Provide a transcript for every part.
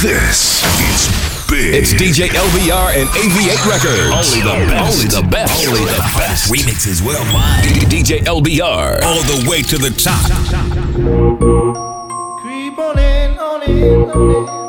This is big. It's DJ LBR and AV8 Records. Only the best. Only the best. Only the best. Remixes worldwide. DJ LBR. All the way to the top. Creep on in, on in, on in.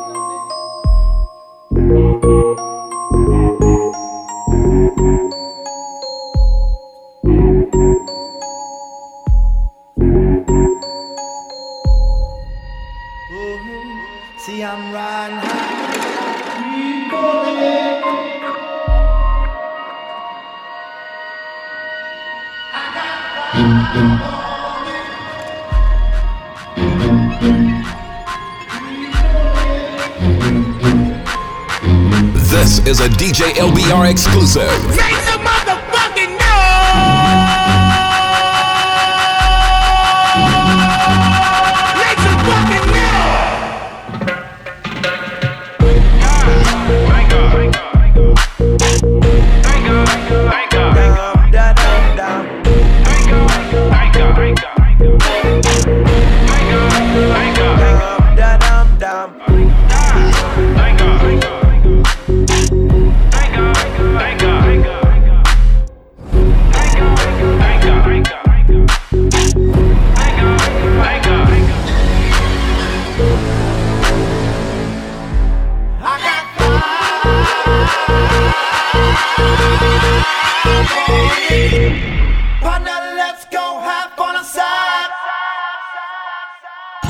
This is a DJ LBR exclusive.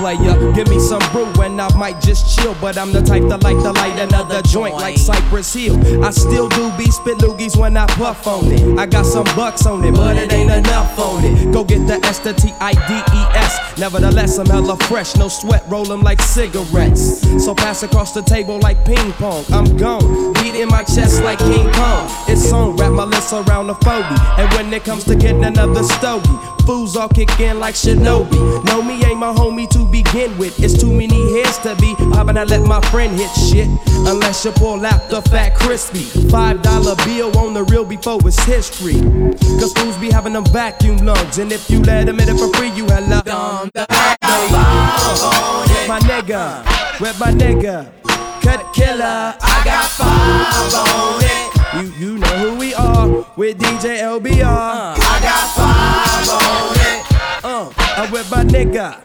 Player. Give me some brew and I might just chill. But I'm the type that like to light another joint like Cypress Hill. I still do be spit loogies when I puff on it. I got some bucks on it, but it ain't enough on it. Go get the S to T I D E S. Nevertheless, I'm hella fresh, no sweat, roll 'em like cigarettes. So pass across the table like ping pong. I'm gone, beat in my chest like King Kong. It's on, wrap my lips around the phony. And when it comes to getting another stogie, fools all kick in like Shinobi. Know me ain't my homie to begin with. It's too many heads to be popping. I let my friend hit shit. Unless you pull out the fat crispy. Five dollar bill on the real before it's history. Cause fools be having them vacuum lungs. And if you let them in it for free, you hella dumb. My nigga, with my nigga, Cut Killer. I got five on it. You you know who we are with DJ LBR. I got five on it. Uh, I'm with my nigga,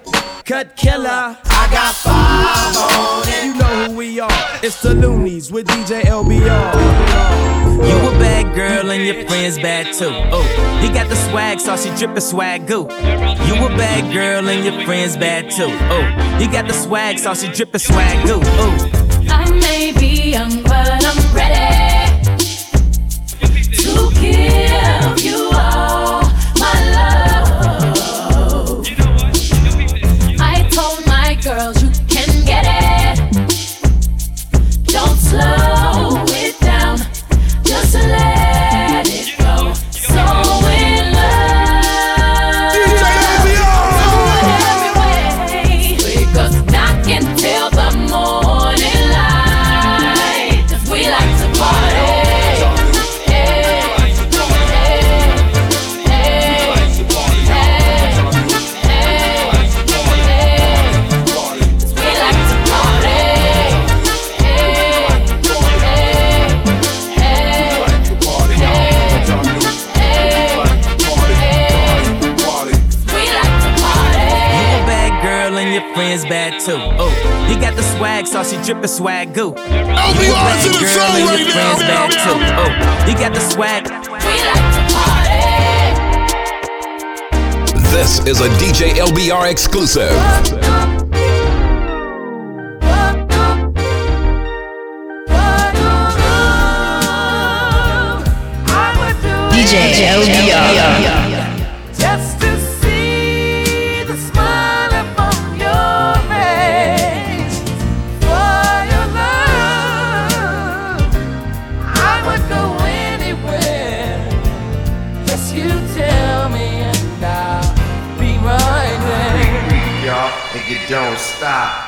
Cut Killer. I got five on it. You know who we are. It's the Luniz with DJ LBR. You a bad girl and your friends bad too. Oh, he got the swag, so she drippin' swag goo. You a bad girl and your friends bad too. Oh, he got the swag, so she drippin' swag goo. Oh. Too. Oh, he got the swag, saucy drippin' swag goo. You a bad to the girl show and right your now, friends now, bad now. too. Oh, he got the swag. We like to party. This is a DJ LBR exclusive. DJ LBR. Just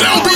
world famous LBR.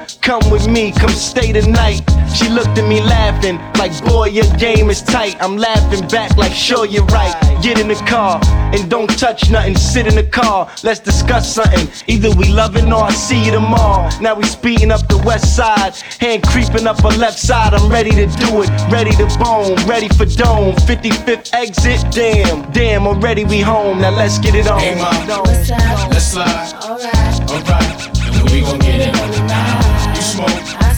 Come with me, come stay tonight. She looked at me laughing, like, boy, your game is tight. I'm laughing back, like, sure, you're right. Get in the car and don't touch nothing. Sit in the car, let's discuss something. Either we loving or I see you tomorrow. Now we speeding up the west side, hand creeping up her left side. I'm ready to do it, ready to bone, ready for dome. 55th exit, damn, damn, already we home. Now let's get it on. Hey ma, What's up? let's slide. Alright. Alright, and we gon' get it on tonight. You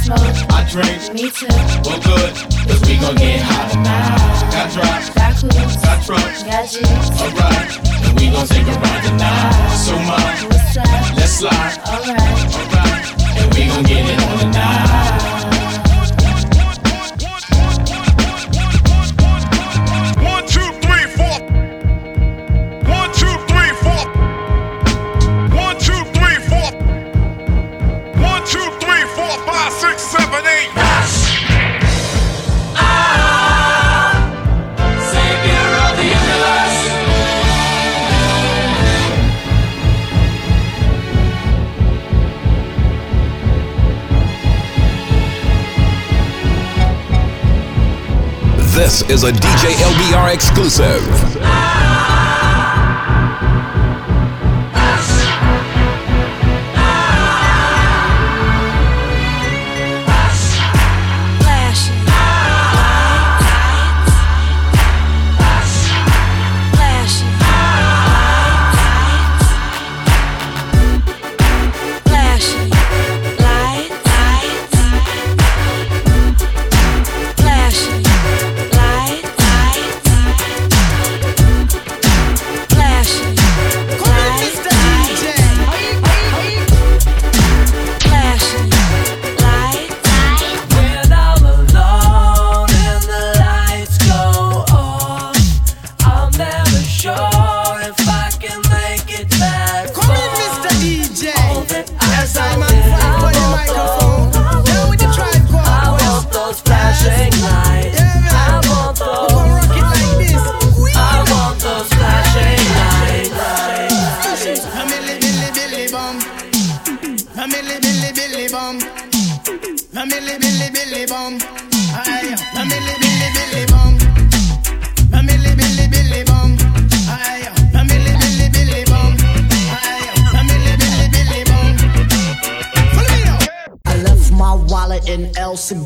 smoke, I. Drink. Me too. Well good, cause we gon' get hot tonight. Got drops, Got clues. got trucks. Got G's. Alright, and we gon' take a ride tonight. So ma, What's up? let's slide. Alright. Alright, and we gon' get it on tonight. Is a DJ LBR exclusive.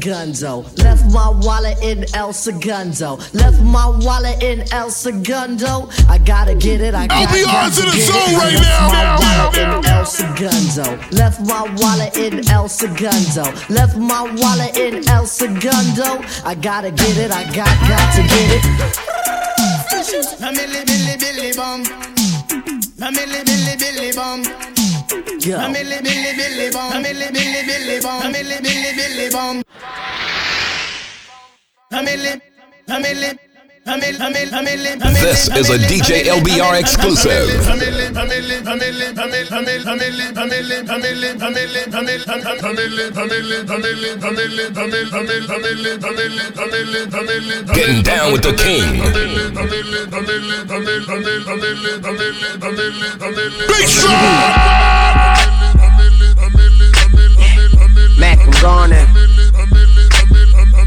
Segundo. Left my wallet in El Segundo. Left my wallet in El Segundo. I gotta get it. I got, LBR's got to in the get zone it. I right left now, my now, wallet now, El Segundo. Left my wallet in El Segundo. Left my wallet in El Segundo. I gotta get it. I got got to get it. A milli billy billy bum. A milli billy billy bum. Yo. Milli billy billy milli billy billy. A milli billy billy. A milli, a milli, This is a DJ LBR exclusive. Getting down with the king. Mac, I'm gone.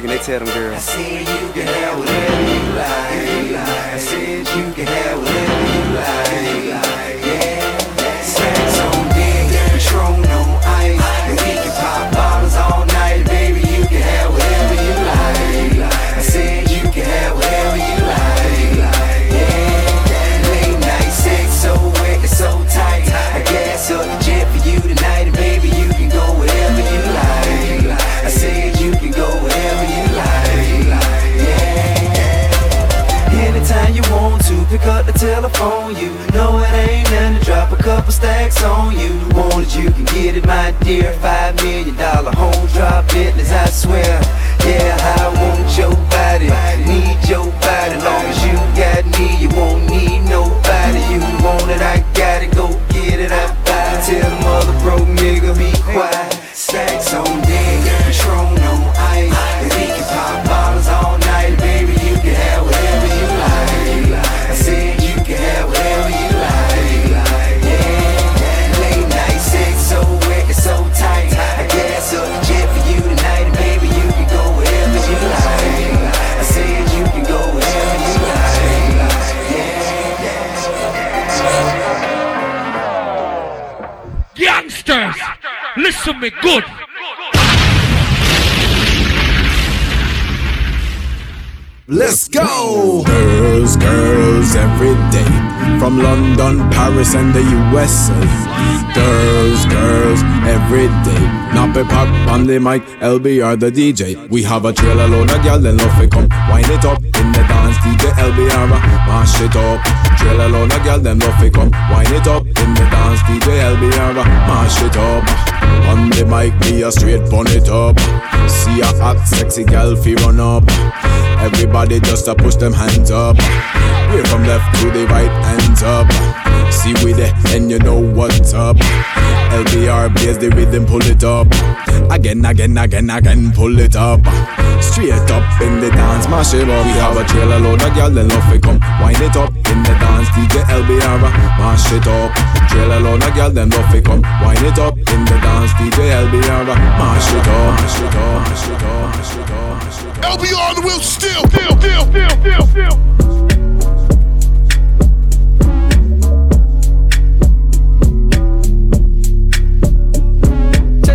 tricking, they tell them girls. Listen me good. Let's go! Girls, girls, every day. From London, Paris, and the USA. Girls, girls, every day. Nappy pop on the mic, LBR the DJ. We have a trailer load of gyal, then love it come. Wind it up in the dance, DJ LBR, uh, mash it up. Trailer load of gyal, then love it come. Wind it up in the dance, DJ LBR, uh, mash it up. On the mic, me a straight bun it up. See a hot, sexy gal fi run up. Everybody just a push them hands up. We're from left to the right, hands up. See we there, and you know what's up. LBR plays the rhythm, pull it up. Again, again, again, again, pull it up. Straight up in the dance, mash it up. We have a trailer load of gyal, then love it come. Wind it up in the dance, DJ LBR, uh, mash it up. Trailer load of gyal, then love it come. Wind it up in the dance, DJ LBR, uh, mash it up, mash it up, mash it up, mash it up, mash it up. LBR on the wheel still, still, still, still, still, still.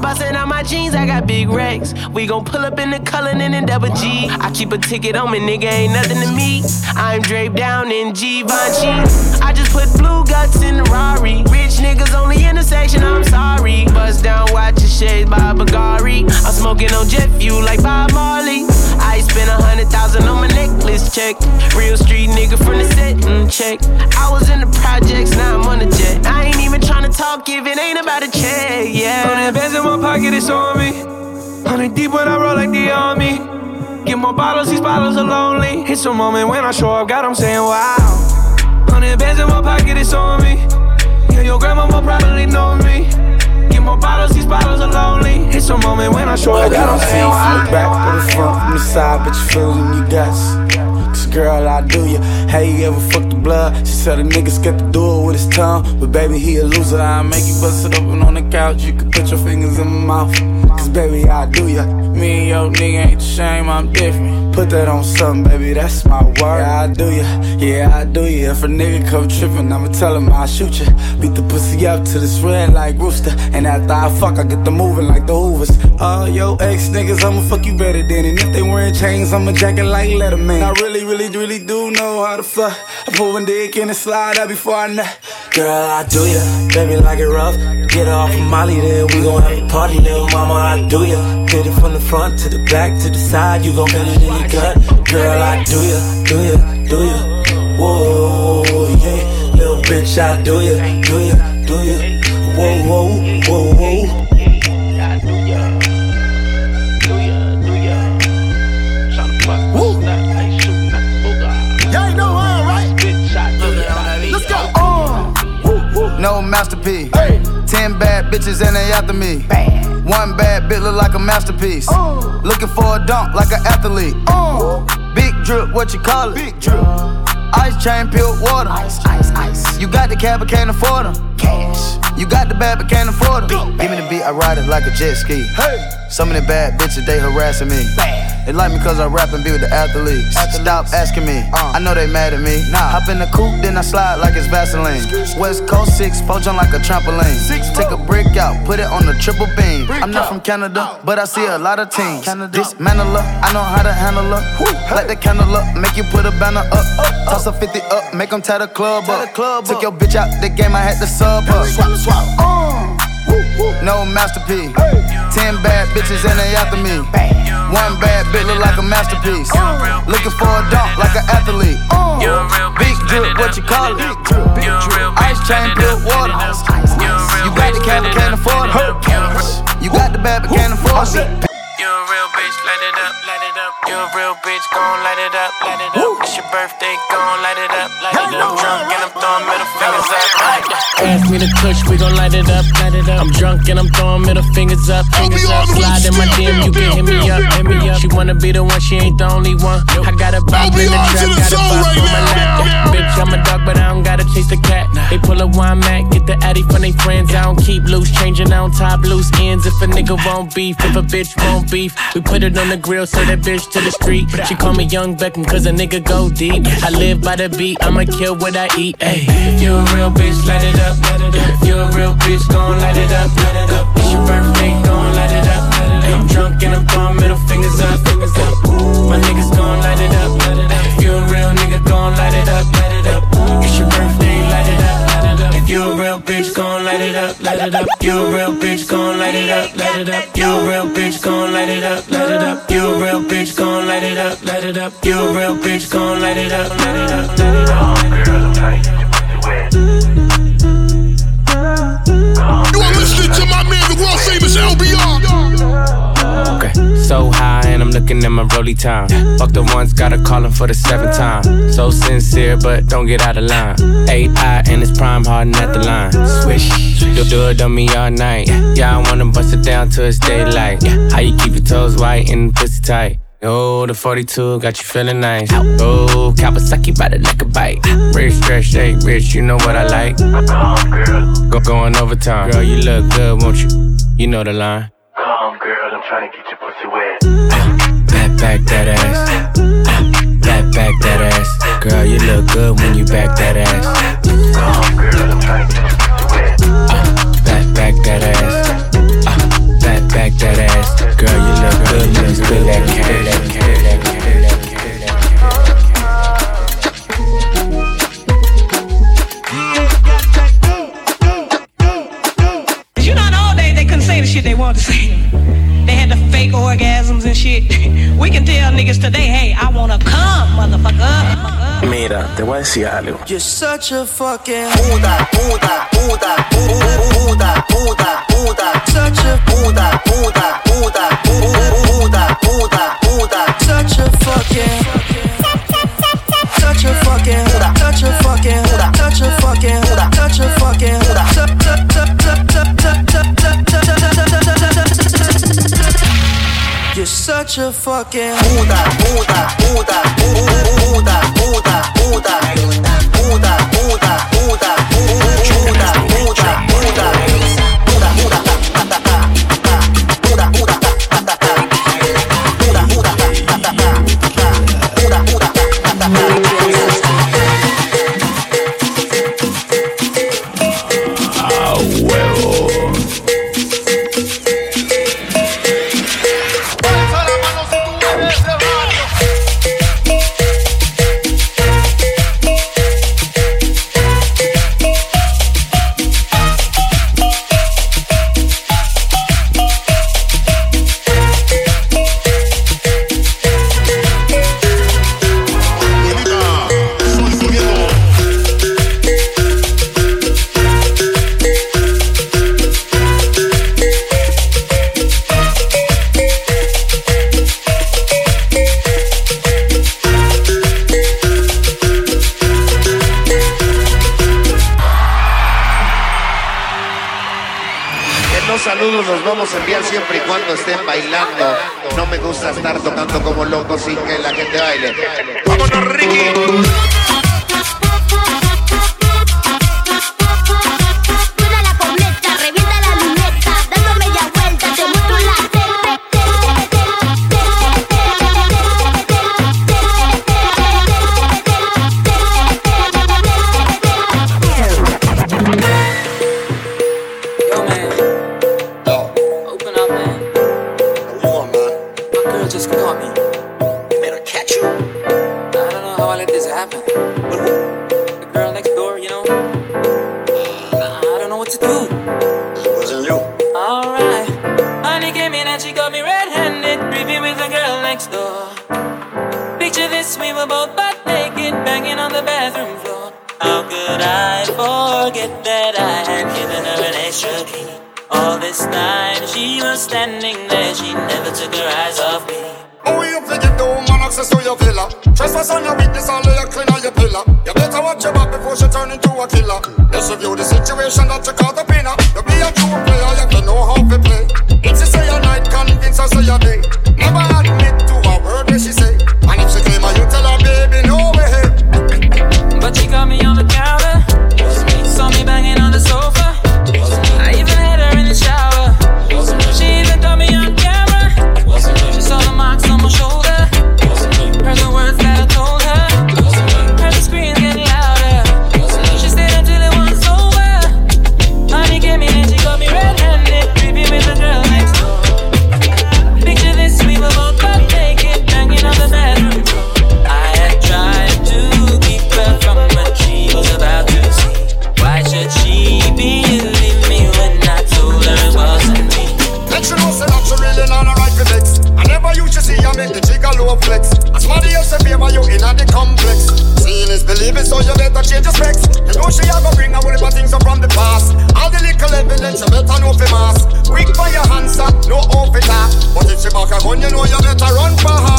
Bustin' out my jeans, I got big racks. We gon' pull up in the Cullinan and double G. I keep a ticket on me, nigga, ain't nothing to me. I'm draped down in Givenchy. I just put blue guts in the Rari. Rich niggas on the intersection, I'm sorry. Bust down, watch your shades by Bagari. I'm smoking on jet fuel like Bob Marley. I spent a hundred thousand on my necklace check. Real street nigga from the set, mm, check. I was in the projects, now I'm on the jet. I ain't even tryna talk if it ain't about a check, yeah. Hundred bands in my pocket, it's on me. Hundred deep when I roll like the army. Get more bottles, these bottles are lonely. It's a moment when I show up, God, I'm saying wow. Hundred bands in my pocket, it's on me. Yeah, your grandma will probably know me. Get more bottles, these bottles are lonely. It's a moment when I show up, God, I'm saying wow. From the back, from the front, from the side, but you feel it in your guts. Cause girl, I do ya. Hey, you ever fuck the blood? She said a nigga scared to do it with his tongue. But baby, he a loser. I make you bust it open on the couch. You can put your fingers in my mouth. Baby, I do ya. Me and your nigga ain't the same, I'm different. Put that on something, baby, that's my word. Yeah, I do ya. Yeah, I do ya. If a nigga come trippin', I'ma tell him I'll shoot ya. Beat the pussy up till it's red like rooster. And after I fuck, I get the moving like the Hoovers. All yo ex niggas, I'ma fuck you better than. And if they wearing chains, I'ma jacket like Letterman. I really, really, really do know how to fuck. I put one dick in and slide out before I nut. Girl, I do ya. Baby, like it rough. Get off of Molly, then we gon' have a party, little mama. I do ya. Hit it from the front to the back to the side. You gon' feel it in your gut. Girl, I do ya, do ya, do ya. Whoa, yeah. Little bitch, I do ya, do ya, do ya. Whoa, whoa, whoa, whoa. Y'all know? Let's go. No masterpiece. Ten bad bitches and they after me. One bad bitch look like a masterpiece. Looking for a dunk like an athlete. Big drip, what you call it? Big drip. Ice chain, peeled water. Ice, ice, ice. You got the cab, but can't afford them. Cash. You got the bad, but can't afford them. Give me the beat, I ride it like a jet ski. Hey. Some of the bad bitches, they harassing me. They like me cause I rap and be with the athletes. Stop asking me, I know they mad at me. Nah. Hop in the coupe, then I slide like it's Vaseline. West Coast 6, poach on like a trampoline. Six, Take a brick out, put it on the triple beam. I'm not from Canada, but I see a lot of teams. Canada. Dismantle her, I know how to handle her. Light the candle up, make you put a banner up. up Toss a 50 up, make them tie the club up. Took your bitch out the game, I had to sub up. Uh. No masterpiece. Ten bad bitches and they after me. One bad bitch look like a masterpiece. Looking for a dunk like an athlete. Big drip, what you call it? Ice chain, peeled water. You got the cab, but can't afford it. You got the bad, but can't afford it. You a real bitch, light it up, light it up. You a real bitch, gon' light it up, light it up. It's your birthday, gon' light it up, light it up. I'm drunk and I'm throwing middle fingers up. Pass me the kush, we gon' light it up, light it up. I'm drunk and I'm throwing middle fingers up, fingers up. Slide in my DM, you can hit me up, hit me up. She wanna be the one, she ain't the only one. I got a bop in the trap, got a bop on my lap. Dog, but I don't gotta chase the cat. They pull a wine mat, get the addy from they friends. I don't keep loose, changing, I don't top loose ends. If a nigga won't beef, if a bitch won't beef, we put it on the grill, sell that bitch to the street. She call me Young Beckham, cause a nigga go deep. I live by the beat, I'ma kill what I eat. Ayy, if you a real bitch, light it up. If you a real bitch, gon' light it up. It's your birthday, gon' light it up. I'm drunk and I'm throwing middle. Fingers up. My niggas gon' light it up. If you a real nigga, gon' light it up. You a real bitch, gon' light it up, light it up. You a real bitch, gon' light it up, light it up. You a real bitch, gon' light it up, light it up. You a real bitch, gon' light it up, light it up. You a real bitch, gon' light it up, light it up, light it up. Girl, I'm tight, You are listening to my man, the world famous LBR. Okay, so high, and I'm looking at my rolly time. Fuck the ones, gotta call him for the seventh time. So sincere, but don't get out of line. AI and it's prime harden at the line. Swish, do, do it on me all night. Yeah, I wanna bust it down till it's daylight. How you keep your toes white and pussy tight? Oh, the 42 got you feeling nice. Oh, Kawasaki by the a bite. Rich, stretch, shake, rich, you know what I like. Go going overtime. Girl, you look good, won't you? You know the line trying to get your pussy wet. Back, back that ass. Back, back that ass. Girl, you look good when you back that ass. Come on, girl, I'm trying to get your pussy wet. Back, back that ass. Back, back that ass. Girl, you look good when you back that cat. they want to say. orgasms and shit. We can tell niggas today, hey, I wanna come, motherfucker. Mira, te voy a decir algo. You're such a fucking puta, puta, puta. talking. back a gun, you know you better run for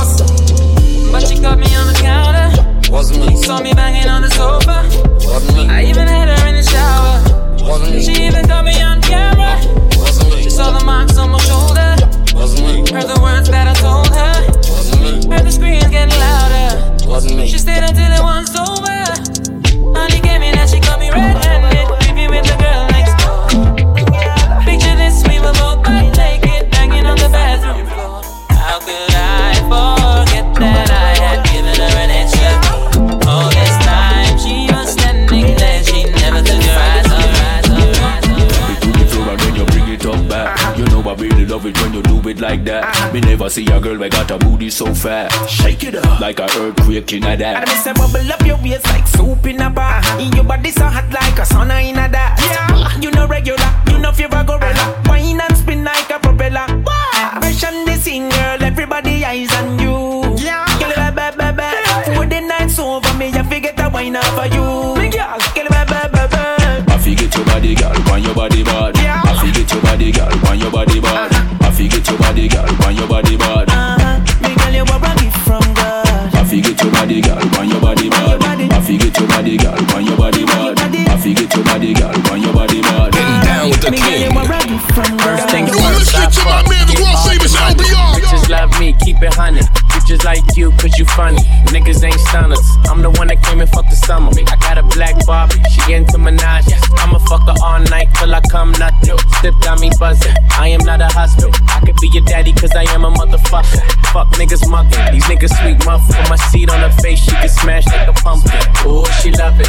see a girl we got a booty so fat. Shake it up like a earthquake in a And that. me say bubble up your waist like soup in a bar. In your body so hot like a sauna in a that. Yeah, you know regular, you know fever gorilla. Uh-huh. Wine and spin like a propeller. Fresh on the scene, girl, everybody eyes on you. Yeah, girl, bad, bad. For the night's over, me I forget a wine off for you. Girl, girl, bad, bad, bad. I forget your body, girl, want your body bad. I forget your body, girl, want your body bad. I your body, girl, want your body bad. Uh-huh. Me girl, you are a gift from God. I forget your body, girl, want your body bad. I forget your body, girl, want your body bad. I forget your body, girl, want your body bad. Getting down with the Me girl, you are a gift from God. First things first, I fuck. Bitches love me, keep it honey. Bitches like you, cause you funny. Niggas ain't stunners. I'm the one that came and fucked the summer. I got a black Barbie, she into Minaj. I'ma fuck her all night till I come nothing. Step got me buzzing. I am not a husband. I could be your daddy, cause I am a motherfucker. Fuck niggas mucking. These niggas sweet muff. Put my seat on her face, she can smash like a pumpkin. Ooh, she love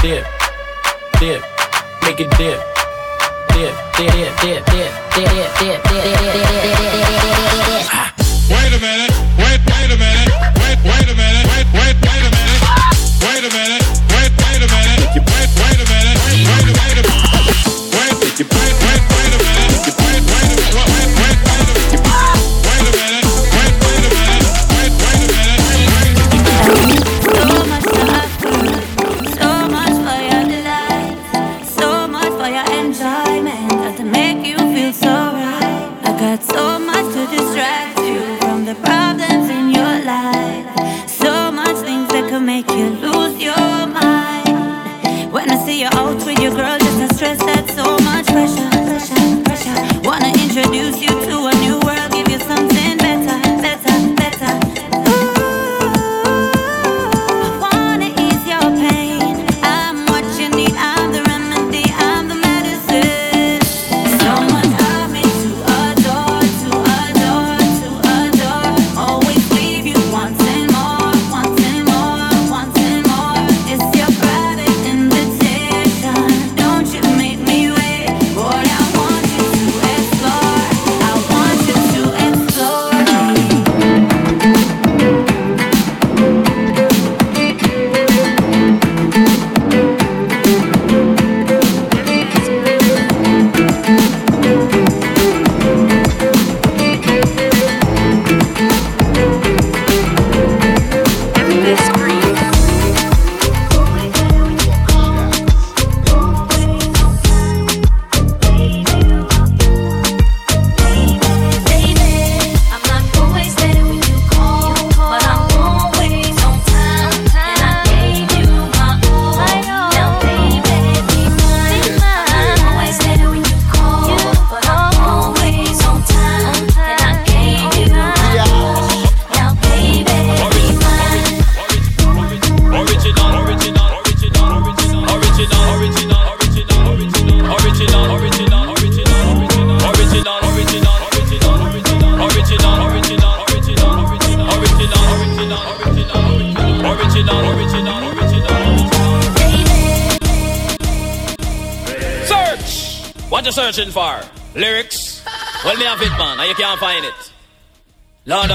dip,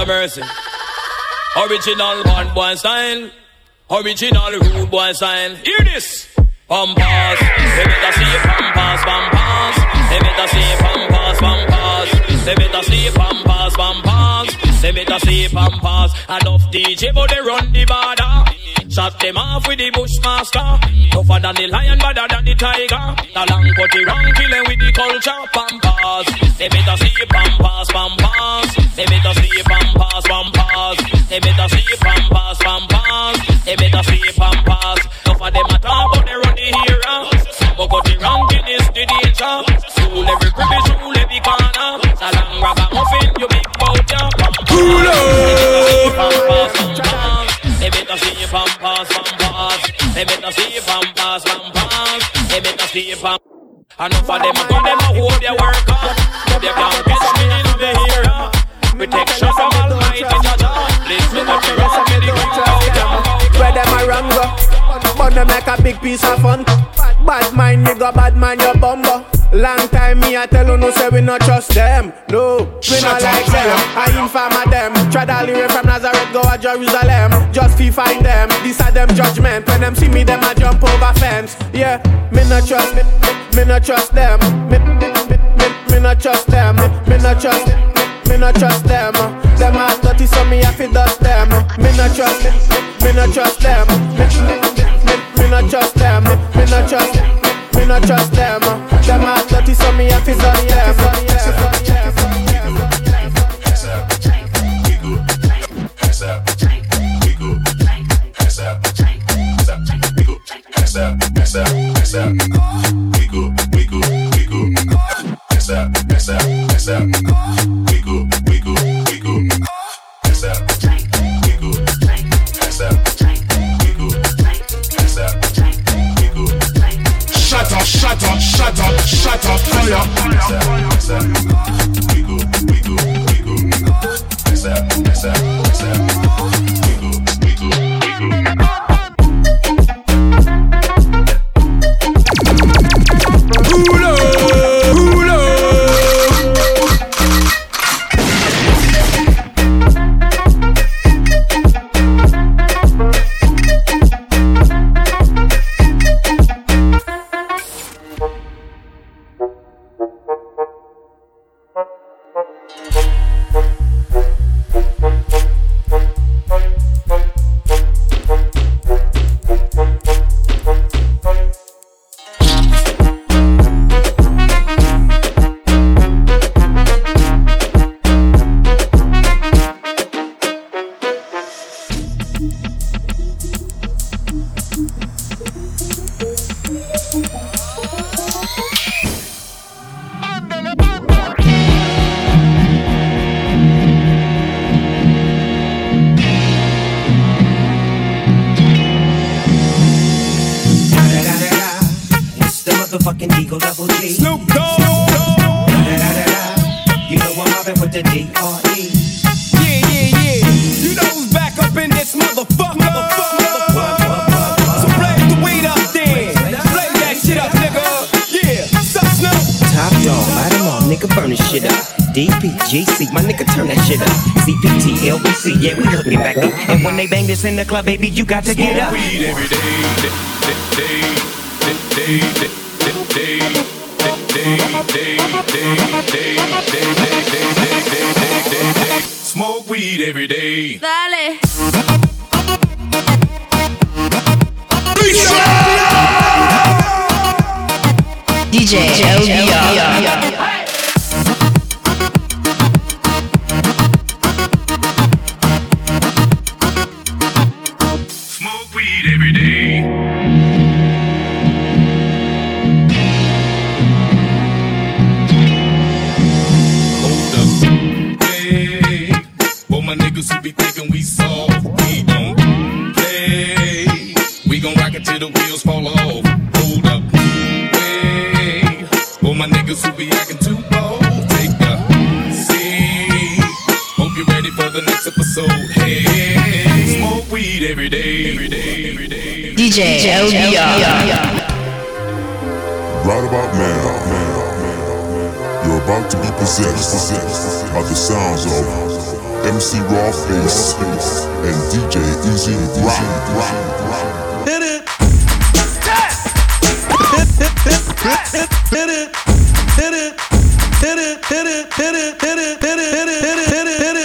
Mercy. Original one boy style. Original rude boy style. Hear this. Pampas. They better see pampas, pampas. They better see pampas, pampas. They better see pampas, pampas. They better see pampas. I love DJ, but they run the border. Shot them off with the bushmaster. Tougher than the lion, better than the tiger. The long putty wrong, killing with the culture. Pampas. They better see pampas, pampas. They better see pampas, pampas. They better see pampas, pampas. They better see pampas. Tougher them a talk, but they run the hero. But got the ranking is the danger. Rule every crevice, rule Pampas, pampas, They make no see Pampas, pampas, They make no see pampers. Enough of them, come them a hold their work on. They can't catch me in the here. Protection from Almighty Jaja. Please look at your rest of the crowd. Where them a wrong go? But they make a big piece of fun. Bad mind, nigga, bad mind, you bumbo. Long time me I tell you no say we not trust them. No, we not like them. I inform them. Try to leave from Nazareth, go to Jerusalem. Just fi find them. These are them judgment. When them see me, them I jump over fence. Yeah, me not trust me, me, me not trust them. Me, me, me, me, me not trust them. Me, me not trust. Me not trust them. Them are dirty, so me have to dust them. Me not trust. Me, me not trust them. Me, me, me, me not trust them. Me, me not trust. Me not trust them. Them are dirty, so me have to dust them. ASAP. We cool, we cool, we cool. ASAP. We cool. ASAP. We cool. ASAP. We cool. Shut up, shut up, shut up, shut up, fire. ASAP. In the club, baby, you got to get up. Weed every day, till the wheels fall off. Hold up. Hey, for my niggas who be acting too bold, take a seat. Hope you're ready for the next episode. Hey, smoke weed every day, every day, every day. DJ LBR. Right about now, you're about to be possessed by the sounds of MC Rob Base and DJ E-Z Rock. hit it, hit it, hit it, hit it, hit it, hit it, hit it, hit it.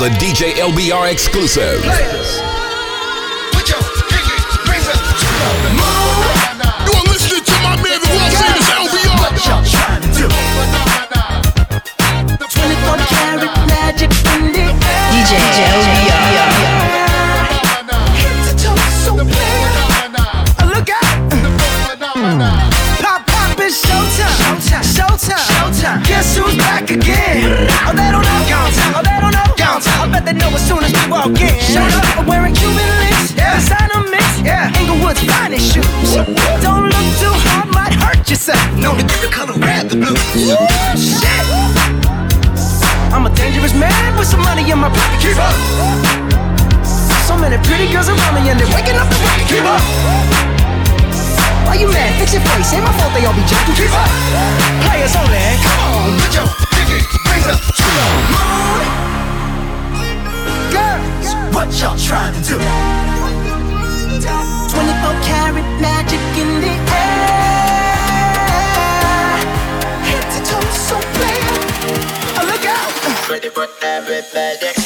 Is a DJ LBR exclusive. Everybody,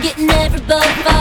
getting everybody